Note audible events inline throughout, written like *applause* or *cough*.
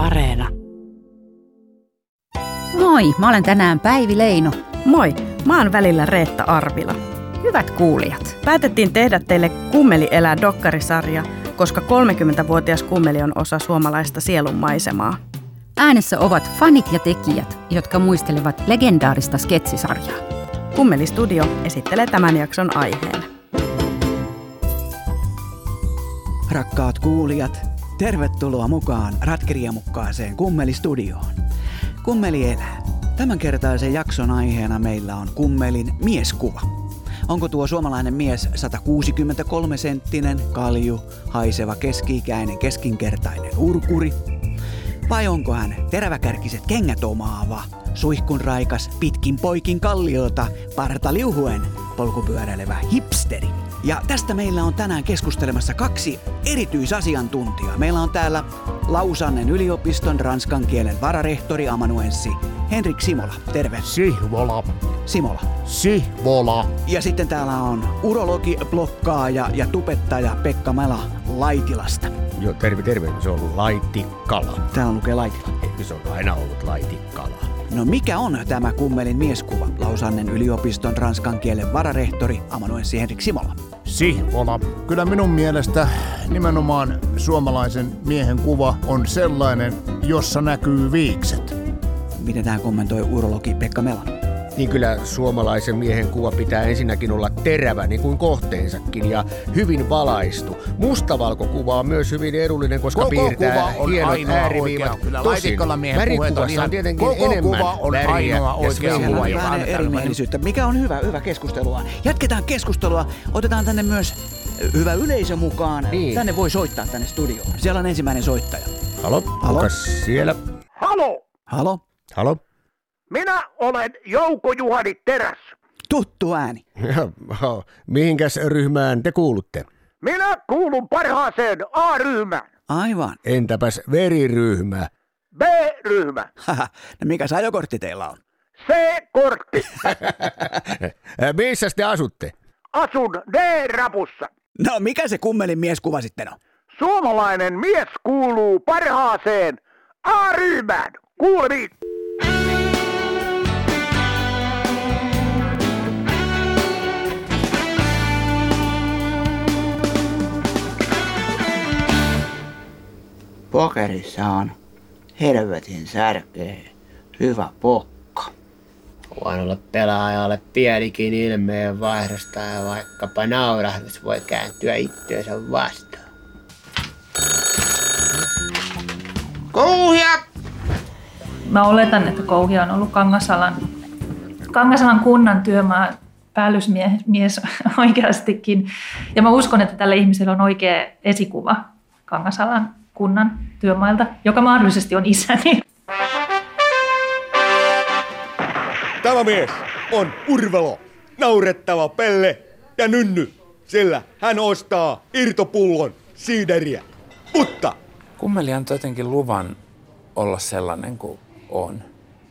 Areena. Moi, mä olen tänään Päivi Leino. Moi, mä oon välillä Reetta Arvila. Hyvät kuulijat. Päätettiin tehdä teille Kummeli elää dokkarisarja, koska 30-vuotias kummeli on osa suomalaista sielun maisemaa. Äänessä ovat fanit ja tekijät, jotka muistelevat legendaarista sketsisarjaa. Kummeli Studio esittelee tämän jakson aiheen. Rakkaat kuulijat, tervetuloa mukaan Ratkiriamukkaaseen Kummeli-studioon. Kummeli elää. Tämänkertaisen jakson aiheena meillä on kummelin mieskuva. Onko tuo suomalainen mies 163-senttinen, kalju, haiseva, keski-ikäinen, keskinkertainen urkuri? Vai onko hän teräväkärkiset kengät omaava, suihkun raikas, pitkin poikin kalliota, parta liuhuen, polkupyöräilevä hipsteri? Ja tästä meillä on tänään keskustelemassa kaksi erityisasiantuntijaa. Meillä on täällä Lausannen yliopiston ranskan kielen vararehtori amanuenssi Henrik Simola. Terve. Sihvola. Simola. Sihvola. Ja sitten täällä on urologi, blokkaaja ja tupettaja Pekka Mela Laitilasta. Joo, terve, terve. Se on laitikala. Täällä lukee Laitila. Eikö se on aina ollut laitikala? No mikä on tämä kummelin mieskuva? Lausannen yliopiston ranskan kielen vararehtori amanuenssi Henrik Simola. Sihvola. Kyllä minun mielestä nimenomaan suomalaisen miehen kuva on sellainen, jossa näkyy viikset. Miten tämä kommentoi urologi Pekka Mela? Niin kyllä suomalaisen miehen kuva pitää ensinnäkin olla terävä niin kuin kohteensakin ja hyvin valaistu. Mustavalkokuva on myös hyvin edullinen, koska Koko piirtää kuva on hienot ainoa ääriviivat. oikea. Kyllä Tosin on värikuvassa ihan... on tietenkin Koko enemmän kuva on väriä ainoa ja oikea kuva. joka erimielisyyttä, mikä on hyvä, hyvä keskustelua. Jatketaan keskustelua. Otetaan tänne myös hyvä yleisö mukaan. Niin. Tänne voi soittaa tänne studioon. Siellä on ensimmäinen soittaja. Halo, Halo? kukas siellä? Halo, Halo? Halo? Minä olen Jouko Juhani Teräs. Tuttu ääni. Mihinkäs ryhmään te kuulutte? Minä kuulun parhaaseen A-ryhmään, Aivan. Entäpäs veriryhmä? B-ryhmä, Haha, no mikä ajokortti teillä on? C-kortti. *laughs* Missä te asutte? Asun D-rapussa. No mikä se kummelin mieskuva sitten on? Suomalainen mies kuuluu parhaaseen A-ryhmään. Kuulemiin. Pokerissa on helvetin särkeä hyvä pokka. Voin olla pelaajalle pienikin ilmeen vaihdosta ja vaikkapa naurahdus voi kääntyä itseensä vastaan. Kouhia! Mä oletan, että Kouhia on ollut Kangasalan, Kangasalan kunnan työmaa päällysmies mies *laughs* oikeastikin. Ja mä uskon, että tällä ihmisellä on oikea esikuva Kangasalan kunnan työmailta, joka mahdollisesti on isäni. Tämä mies on Urvelo, naurettava pelle ja nynny, sillä hän ostaa irtopullon siideriä. Mutta Kummeli antoi jotenkin luvan olla sellainen kuin on.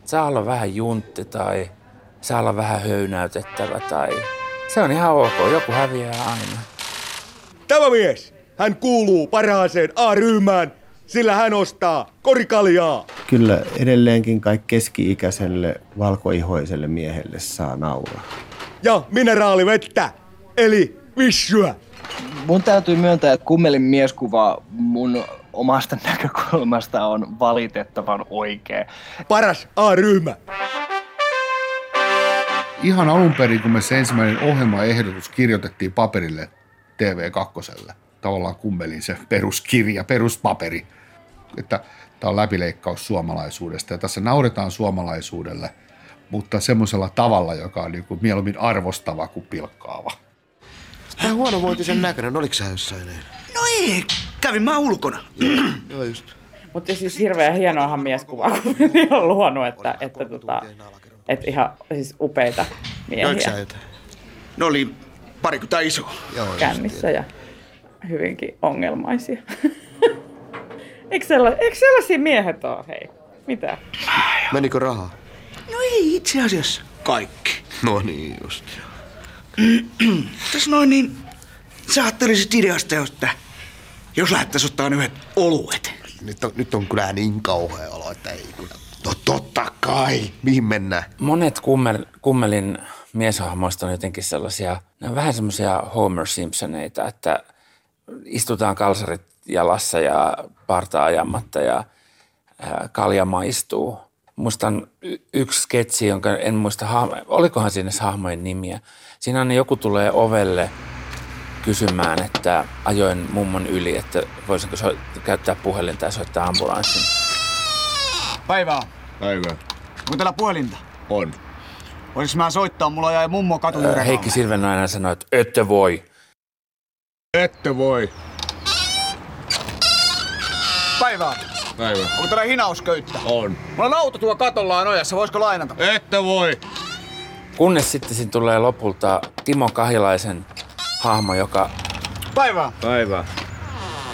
Saa olla vähän juntti tai saa olla vähän höynäytettävä tai... Se on ihan ok, joku häviää aina. tämä mies, hän kuuluu parhaaseen A-ryhmään, sillä hän ostaa korikaljaa. Kyllä edelleenkin kai keski-ikäiselle valkoihoiselle miehelle saa nauraa. ja mineraalivettä, eli vissyä. Mun täytyy myöntää, että kummelin mieskuva mun omasta *laughs* näkökulmasta on valitettavan oikea. Paras A-ryhmä. Ihan alun perin, kun me se ensimmäinen ohjelmaehdotus kirjoitettiin paperille TV2, tavallaan kummelin se peruskirja, peruspaperi, että tämä on läpileikkaus suomalaisuudesta ja tässä nauretaan suomalaisuudelle, mutta semmoisella tavalla, joka on niin kuin mieluummin arvostava kuin pilkkaava. Tää huonovointisen näköinen, oliks sä jossain? No ei, kävin mä ulkona. Joo just. Mutta siis hirveän hienoahan mieskuvaa, kun *laughs* on luonut, että, että, tota, että ihan siis upeita miehiä? No oli parikymmentä iso. Joo, kännissä ja hyvinkin ongelmaisia. *laughs* eikö, sella, eikö sellaisia miehet ole, hei? Mitä? Menikö rahaa? No ei itse asiassa kaikki. No niin just. *clears throat* Tässä noin niin, sä ajattelisit ideasta, että jos lähettäis ottaa yhdet oluet. Nyt on, nyt on kyllä niin kauhea olo, että ei kyllä. No totta kai. Mihin mennään? Monet kummel, kummelin mieshahmoista on jotenkin sellaisia, ne on vähän semmoisia Homer Simpsoneita, että istutaan kalsarit jalassa ja partaa ajamatta ja kalja maistuu. Muistan yksi sketsi, jonka en muista, hahmo- olikohan siinä hahmojen nimiä. Siinä on joku tulee ovelle kysymään, että ajoin mummon yli, että voisinko so- käyttää puhelinta ja soittaa ambulanssin. Päivää. Päivää. Onko teillä puhelinta? On. Voinko mä soittaa? Mulla jäi mummo katu Ää, Heikki Silvennainen sanoi, että ette voi. Ette voi. Päivää. Päivä. Onko teillä hinausköyttä? On. Mulla on auto tuo katollaan ojassa. Voisiko lainata? Ette voi. Kunnes sitten siinä tulee lopulta Timo Kahilaisen hahmo, joka Päivää. Päivä.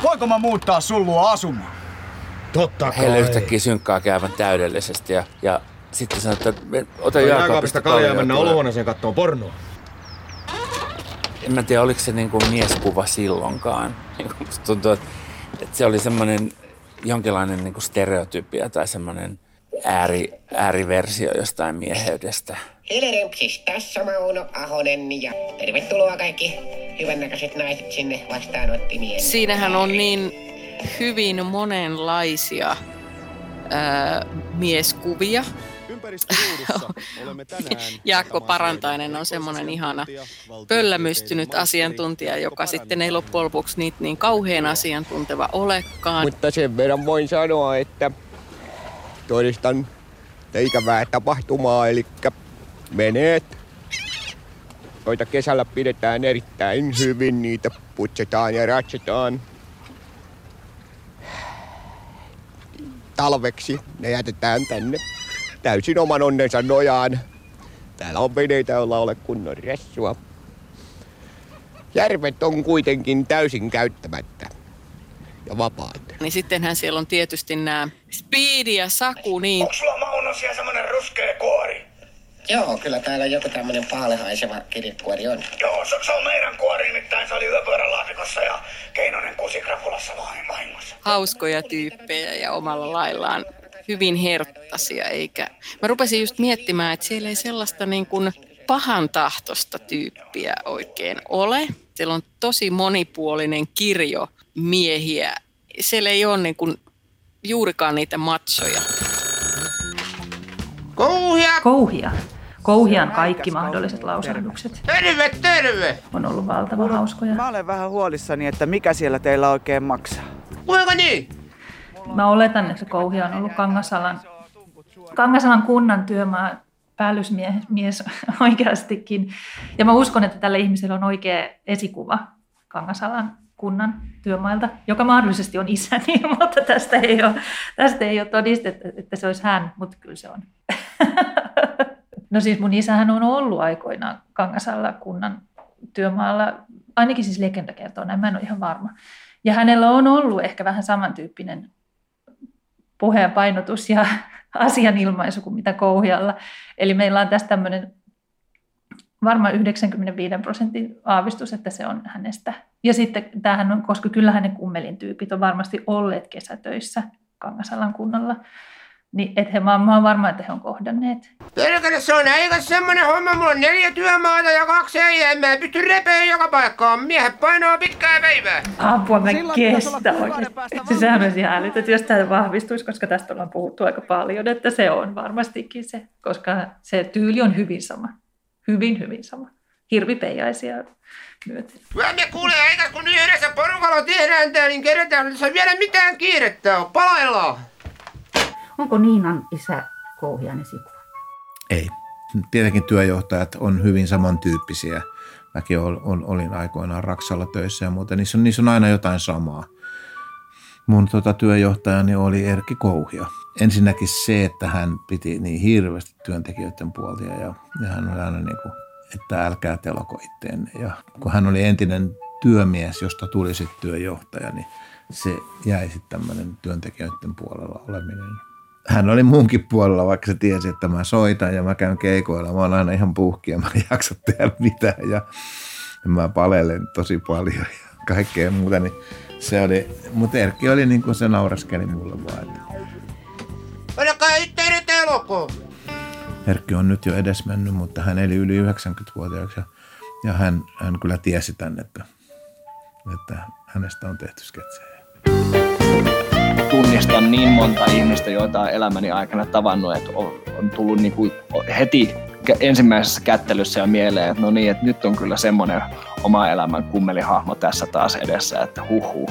Voinko mä muuttaa sun luo asumaan? Totta heille yhtäkkiä synkkää aivan täydellisesti. Ja, ja sitten sanoo, että ota Ota jääkaapista kaljaa ja tulee. olohuoneeseen katsoa pornoa. En mä tiedä, oliko se niin kuin mieskuva silloinkaan. *laughs* Niin musta tuntuu, että, että se oli semmoinen jonkinlainen niin kuin stereotypia tai semmoinen ääri, ääriversio jostain mieheydestä. Hilerempsis, tässä Mauno Ahonen ja tervetuloa kaikki hyvännäköiset naiset sinne vastaanottimiin. Siinähän on niin hyvin monenlaisia ää, mieskuvia. *laughs* *laughs* Jaakko Parantainen on semmoinen ihana pöllämystynyt asiantuntija, joka sitten ei loppujen lopuksi niitä niin kauhean asiantunteva olekaan. Mutta sen verran voin sanoa, että todistan että ikävää tapahtumaa, eli veneet, joita kesällä pidetään erittäin hyvin, niitä putsetaan ja ratsetaan. Talveksi ne jätetään tänne täysin oman onnensa nojaan. Täällä on veneitä, joilla ole kunnon ressua. Järvet on kuitenkin täysin käyttämättä ja vapaat. Niin sittenhän siellä on tietysti nämä Speedy ja Saku, niin Sulla Mauno siellä semmonen ruskea kuori. Joo, kyllä täällä joku tämmönen paalehaiseva kirjekuori on. Joo, se, se on meidän kuori, nimittäin se oli yöpöydälaatikossa ja Keinonen kusikrapulassa vahingossa. hauskoja tyyppejä ja omalla laillaan hyvin herttaisia. Eikä... Mä rupesin just miettimään, että siellä ei sellaista niin kuin pahan tahtosta tyyppiä oikein ole. Siellä on tosi monipuolinen kirjo miehiä. Siellä ei ole niin kuin juurikaan niitä matsoja. Kouhia! Kouhia. Kouhian kaikki mahdolliset lausahdukset Terve, terve! on ollut valtavan hauskoja. Mä olen vähän huolissani, että mikä siellä teillä oikein maksaa. Kuinka niin? Mä oletan, että Kouhia on ollut Kangasalan, Kangasalan kunnan työmaa päällysmies mies *laughs* oikeastikin. Ja mä uskon, että tällä ihmisellä on oikea esikuva Kangasalan kunnan työmailta, joka mahdollisesti on isäni, *laughs* mutta tästä ei ole, tästä ei ole todistettu, että se olisi hän, mutta kyllä se on. *laughs* No siis mun isähän on ollut aikoinaan Kangasalla kunnan työmaalla, ainakin siis legenda kertoo näin, mä en ole ihan varma. Ja hänellä on ollut ehkä vähän samantyyppinen puheen painotus ja *laughs* asianilmaisu kuin mitä Kouhialla. Eli meillä on tässä tämmöinen varmaan 95 prosentin aavistus, että se on hänestä. Ja sitten tämähän on, koska kyllä hänen kummelin tyypit on varmasti olleet kesätöissä Kangasalan kunnalla, niin et he, mä, mä oon varma, että he on kohdanneet. Perkele, se on aika semmonen homma. Mulla on neljä työmaata ja kaksi äijää. En mä pysty repeen joka paikkaan. Miehet painaa pitkää päivää. Apua, mä Silloin kestä päästä Siis sehän olisi ihan älytöntä, että jos tämä vahvistuisi, koska tästä ollaan puhuttu aika paljon, että se on varmastikin se, koska se tyyli on hyvin sama. Hyvin, hyvin sama. Hirvipeijaisia myöten. Kyllä me kuulee eikä kun yhdessä porukalla tehdään tää, niin kerätään, että se vielä mitään kiirettä on. Palaillaan. Onko Niinan isä Kouhian esikuva? Ei. Tietenkin työjohtajat on hyvin samantyyppisiä. Mäkin ol, ol, olin aikoinaan Raksalla töissä ja muuta. Niissä on, niissä on aina jotain samaa. Mun tota, työjohtajani oli Erkki Kouhia. Ensinnäkin se, että hän piti niin hirveästi työntekijöiden puolia ja, ja hän oli aina niin kuin, että älkää teloko itteenne. Ja kun hän oli entinen työmies, josta tuli sitten työjohtaja, niin se jäi sitten tämmöinen työntekijöiden puolella oleminen hän oli munkin puolella, vaikka se tiesi, että mä soitan ja mä käyn keikoilla. Mä oon aina ihan puhki ja mä en jaksa tehdä mitään ja, mä palelen tosi paljon ja kaikkea muuta. Niin se oli, mutta Erkki oli niin kuin se nauraskeli mulle vaan. Elokuun. Erkki on nyt jo edesmennyt, mutta hän eli yli 90-vuotiaaksi ja, ja hän, hän kyllä tiesi tänne, että, että hänestä on tehty sketsejä. Tunnistan niin monta ihmistä, joita on elämäni aikana tavannut, että on, on tullut niin kuin heti ensimmäisessä kättelyssä ja mieleen, että no niin, että nyt on kyllä semmoinen oma elämän kummelihahmo tässä taas edessä, että huhu.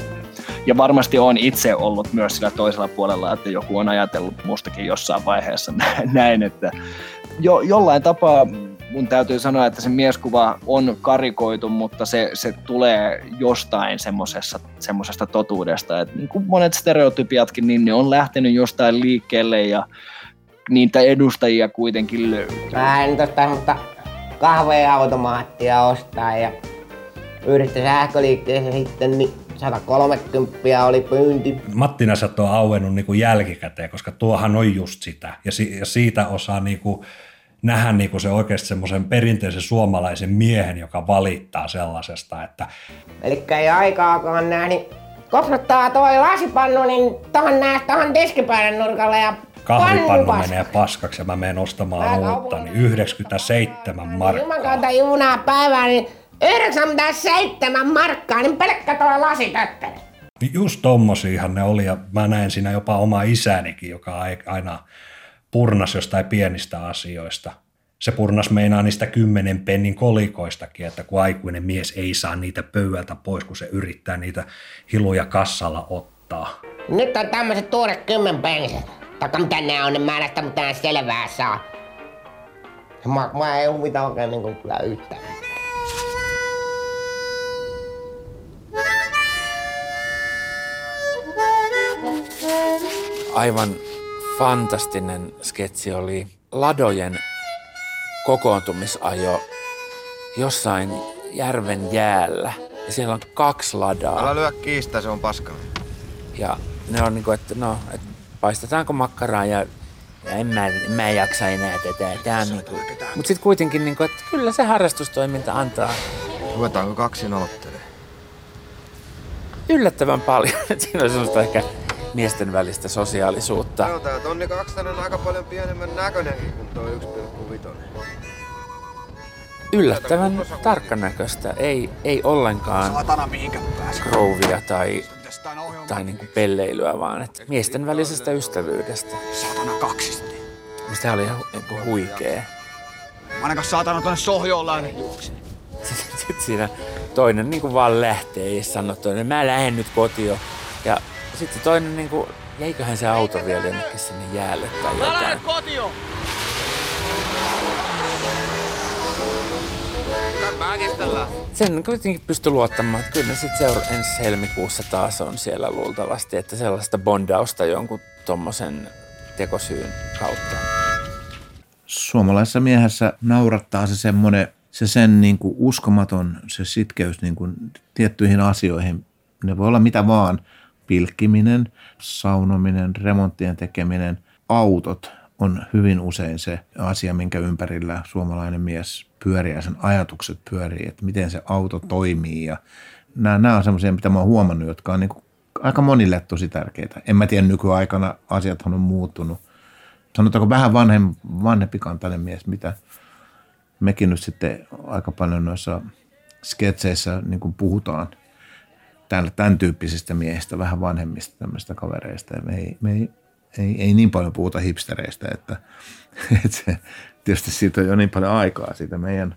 Ja varmasti on itse ollut myös sillä toisella puolella, että joku on ajatellut mustakin jossain vaiheessa *laughs* näin, että jo, jollain tapaa mun täytyy sanoa, että se mieskuva on karikoitu, mutta se, se tulee jostain semmosessa, semmosesta totuudesta. Et niin kuin monet stereotypiatkin, niin ne on lähtenyt jostain liikkeelle ja niitä edustajia kuitenkin löytyy. Mä en tosta mutta kahveautomaattia ostaa ja yhdestä sähköliikkeessä sitten niin 130 oli pyynti. Mattinasat on auennut niin kuin jälkikäteen, koska tuohan on just sitä. Ja, si- ja siitä osaa niin kuin nähdä niin kuin se oikeasti semmoisen perinteisen suomalaisen miehen, joka valittaa sellaisesta, että Eli ei aikaakaan nää, niin kopsuttaa toi lasipannu, niin tohon nää tohon keskipäädän nurkalle ja kahvipannu menee paskaksi ja mä menen ostamaan Älä uutta, niin 97 Juman markkaa. kautta junaa päivää, niin 97 markkaa, niin pelkkä toi lasitötteri. Just tommosiahan ne oli ja mä näin siinä jopa oma isänikin, joka ai- aina purnas jostain pienistä asioista. Se purnas meinaa niistä kymmenen pennin kolikoistakin, että kun aikuinen mies ei saa niitä pöydältä pois, kun se yrittää niitä hiluja kassalla ottaa. Nyt on tämmöiset tuoret kymmenpenset. Taikka mitä nää on, niin mä en näistä mitään selvää saa. Mä, mä ei huvita oikein niinku kyllä yhtään. Aivan fantastinen sketsi oli Ladojen kokoontumisajo jossain järven jäällä. Ja siellä on kaksi ladaa. Älä lyö kiistä, se on paskana. Ja ne on niinku, että no, että paistetaanko makkaraa ja, ja en, mä, en mä jaksa enää tätä. Tää on niinku. Mutta sitten kuitenkin, niinku, että kyllä se harrastustoiminta antaa Ruvetaanko kaksin aloittelee? yllättävän paljon. *laughs* Et Siinä on semmoista ehkä miesten välistä sosiaalisuutta. Joo, tää tonni kaksitainen on aika paljon pienemmän näköinenkin kuin tuo 1,5. Yllättävän tarkkanäköistä. Ei, ei ollenkaan krouvia tai, tai niinku pelleilyä, vaan että miesten välisestä ystävyydestä. Saatana kaksisti. Sitä oli ihan niinku huikea. Ainakaan saatana tonne sohjoon lähde juoksi. Sitten *laughs* siinä toinen niin kuin vaan lähtee ja sanoo toinen, mä lähden nyt kotiin. Ja sitten toinen, niin kuin, jäiköhän se auto vielä jonnekin sinne jäälle tai jotain. kotio! Sen kuitenkin pystyi luottamaan, että kyllä sitten seura- ensi helmikuussa taas on siellä luultavasti, että sellaista bondausta jonkun tommosen tekosyyn kautta. Suomalaisessa miehessä naurattaa se semmoinen, se sen niin kuin uskomaton, se sitkeys niin kuin tiettyihin asioihin. Ne voi olla mitä vaan. Pilkkiminen, saunominen, remonttien tekeminen, autot on hyvin usein se asia, minkä ympärillä suomalainen mies pyörii ja sen ajatukset pyörii, että miten se auto toimii. Ja nämä, nämä on semmoisia, mitä mä oon huomannut, jotka on niin kuin aika monille tosi tärkeitä. En mä tiedä, nykyaikana asiathan on muuttunut. Sanotaanko vähän vanhem, vanhempi kantainen mies, mitä mekin nyt sitten aika paljon noissa sketseissä niin kuin puhutaan tämän, tyyppisistä miehistä, vähän vanhemmista tämmöistä kavereista. Ja me ei, me ei, ei, ei, niin paljon puhuta hipstereistä, että, *laughs* että se, tietysti siitä on jo niin paljon aikaa siitä meidän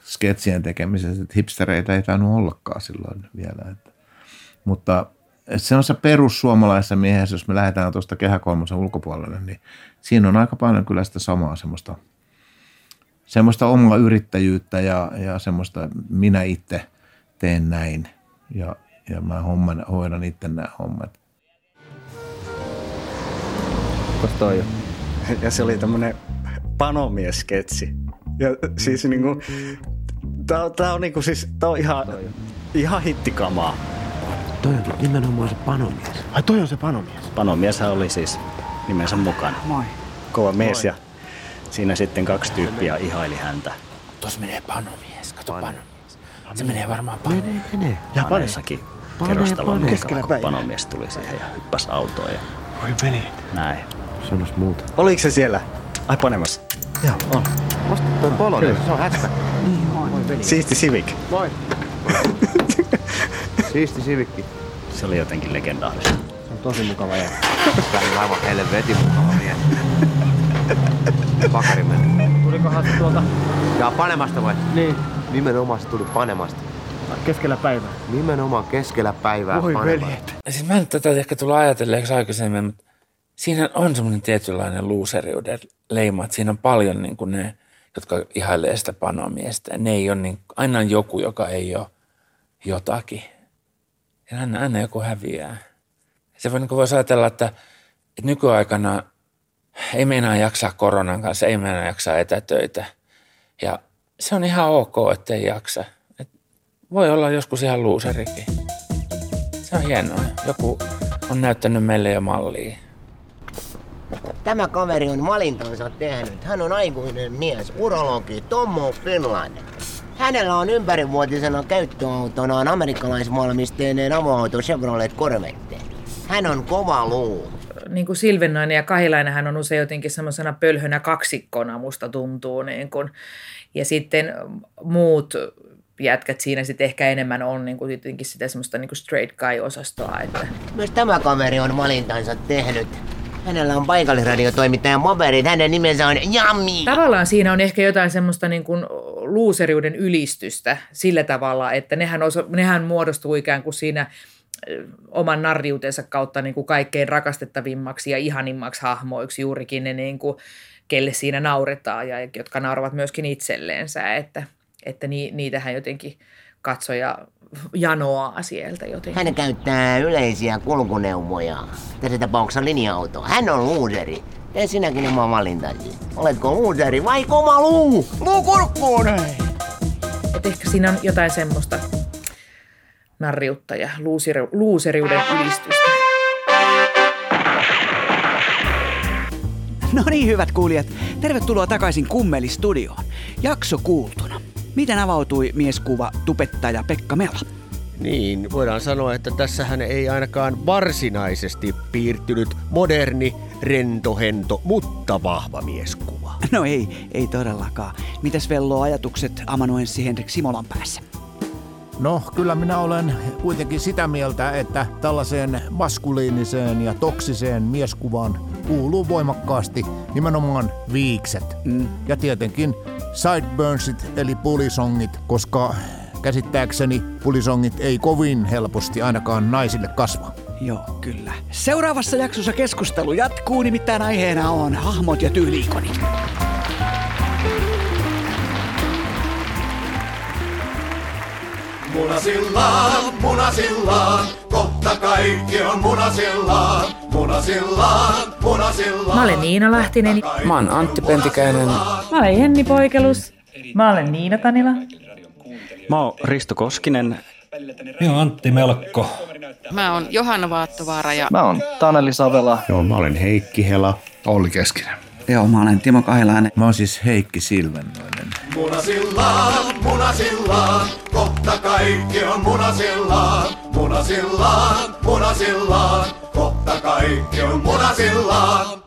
sketsien tekemisestä, että hipstereitä ei tainnut ollakaan silloin vielä. Että, mutta se on se perussuomalaisessa miehessä, jos me lähdetään tuosta kehäkolmosen ulkopuolelle, niin siinä on aika paljon kyllä sitä samaa semmoista, semmoista omaa yrittäjyyttä ja, ja semmoista minä itse teen näin ja, ja mä homman, hoidan itse nämä hommat. Toi on? Ja se oli tämmönen panomiesketsi. Ja siis niinku, tää, tää on niinku siis, tää on ihan, ihan hittikamaa. Toi on nimenomaan se panomies. Ai toi on se panomies. Panomieshän oli siis nimensä mukana. Moi. Kova mies Moi. ja siinä sitten kaksi tyyppiä ihaili häntä. Tuossa menee panomies, kato panomies. Se menee varmaan panomies. Menee, menee. Japanissakin. Pane, kerrostalon pane. nurkalla, kun panomies tuli siihen ja hyppäsi autoon ja Oi veli. näin. Sanos muuta. Oliko se siellä? Ai panemassa. Joo, on. Osta toi polonen, se on hätkä. Niin, moi. Moi veli. Siisti Civic. Moi. Siisti sivikki. Se oli jotenkin legendaarista. Se on tosi mukava ja on aivan helvetin mukava mies. Pakari meni. Tulikohan se tuolta? Jaa, panemasta vai? Niin. Nimenomaan se tuli panemasta. Keskellä päivää. Nimenomaan keskellä päivää Voi panemasta. veljet. Ja siis mä en tätä ehkä tullut ajatelleeksi aikaisemmin, mutta siinä on semmoinen tietynlainen luuseriuden leima, että siinä on paljon niin kuin ne, jotka ihailee sitä panomiestä. Ne ei ole niin, aina on joku, joka ei ole jotakin. Ja aina, aina joku häviää. Se voi, niin kuin voisi ajatella, että, että nykyaikana ei meinaa jaksaa koronan kanssa, ei meinaa jaksaa etätöitä. Ja se on ihan ok, että ei jaksa. Et voi olla joskus ihan luuserikin. Se on hienoa. Joku on näyttänyt meille jo mallia. Tämä kaveri on valintansa tehnyt. Hän on aikuinen mies, urologi Tommo Finland. Hänellä on ympärivuotisena käyttöautonaan amerikkalaisvalmisteinen avoauto Chevrolet Corvette. Hän on kova luu. niin kuin Silvennainen ja Kahilainen hän on usein jotenkin semmoisena pölhönä kaksikkona musta tuntuu. Niin kuin. Ja sitten muut jätkät siinä sitten ehkä enemmän on niin kuin sitä semmoista niin kuin straight guy-osastoa. Että. Myös tämä kaveri on valintansa tehnyt. Hänellä on paikallisradiotoimittajan paperit. Hänen nimensä on Jammi. Tavallaan siinä on ehkä jotain semmoista niin kuin luuseriuden ylistystä sillä tavalla, että nehän, osa, nehän muodostuu ikään kuin siinä oman narriutensa kautta niin kuin kaikkein rakastettavimmaksi ja ihanimmaksi hahmoiksi juurikin ne, niin kuin, kelle siinä nauretaan ja jotka nauravat myöskin itselleensä, että, että ni, niitähän jotenkin katsoja janoaa sieltä jotenkin. Hän käyttää yleisiä kulkuneuvoja. Tässä tapauksessa linja-autoa. Hän on luuseri. Tee sinäkin oma valintasi. Oletko luuseri vai kova luu? Luu kurkkuun! Et ehkä siinä on jotain semmoista narriutta ja luuseri, luuseriuden ylistystä. *laughs* No niin, hyvät kuulijat. Tervetuloa takaisin Kummeli-studioon. Jakso kuultuna. Miten avautui mieskuva tupettaja Pekka Mela? Niin, voidaan sanoa, että tässähän ei ainakaan varsinaisesti piirtynyt moderni, rentohento, mutta vahva mieskuva. No ei, ei todellakaan. Mitäs velloo ajatukset amanuenssi Henrik Simolan päässä? No, kyllä minä olen kuitenkin sitä mieltä, että tällaiseen maskuliiniseen ja toksiseen mieskuvaan kuuluu voimakkaasti nimenomaan viikset. Mm. Ja tietenkin sideburnsit eli pulisongit, koska käsittääkseni pulisongit ei kovin helposti ainakaan naisille kasva. Joo, kyllä. Seuraavassa jaksossa keskustelu jatkuu, nimittäin aiheena on hahmot ja tyyliikonit. Munasillaan, munasillaan, kohta kaikki on munasillaan. Munasillaan, munasillaan. Mä olen Niina Lahtinen. Mä oon Antti Pentikäinen. Mä olen Jenni Poikelus. Mä olen Niina Tanila. Mä oon Risto Koskinen. Minä olen Antti Melkko. Mä oon Johanna Vaattovaara ja Mä oon Taneli Savela. Joo, mä olen Heikki Hela. Olli Keskinen. Joo, mä olen Timo Kahilainen. Mä oon siis Heikki Silvennoinen. Munasillaan, munasillaan, kohta kaikki on munasillaan. Munasillaan, munasillaan, kohta kaikki on munasillaan.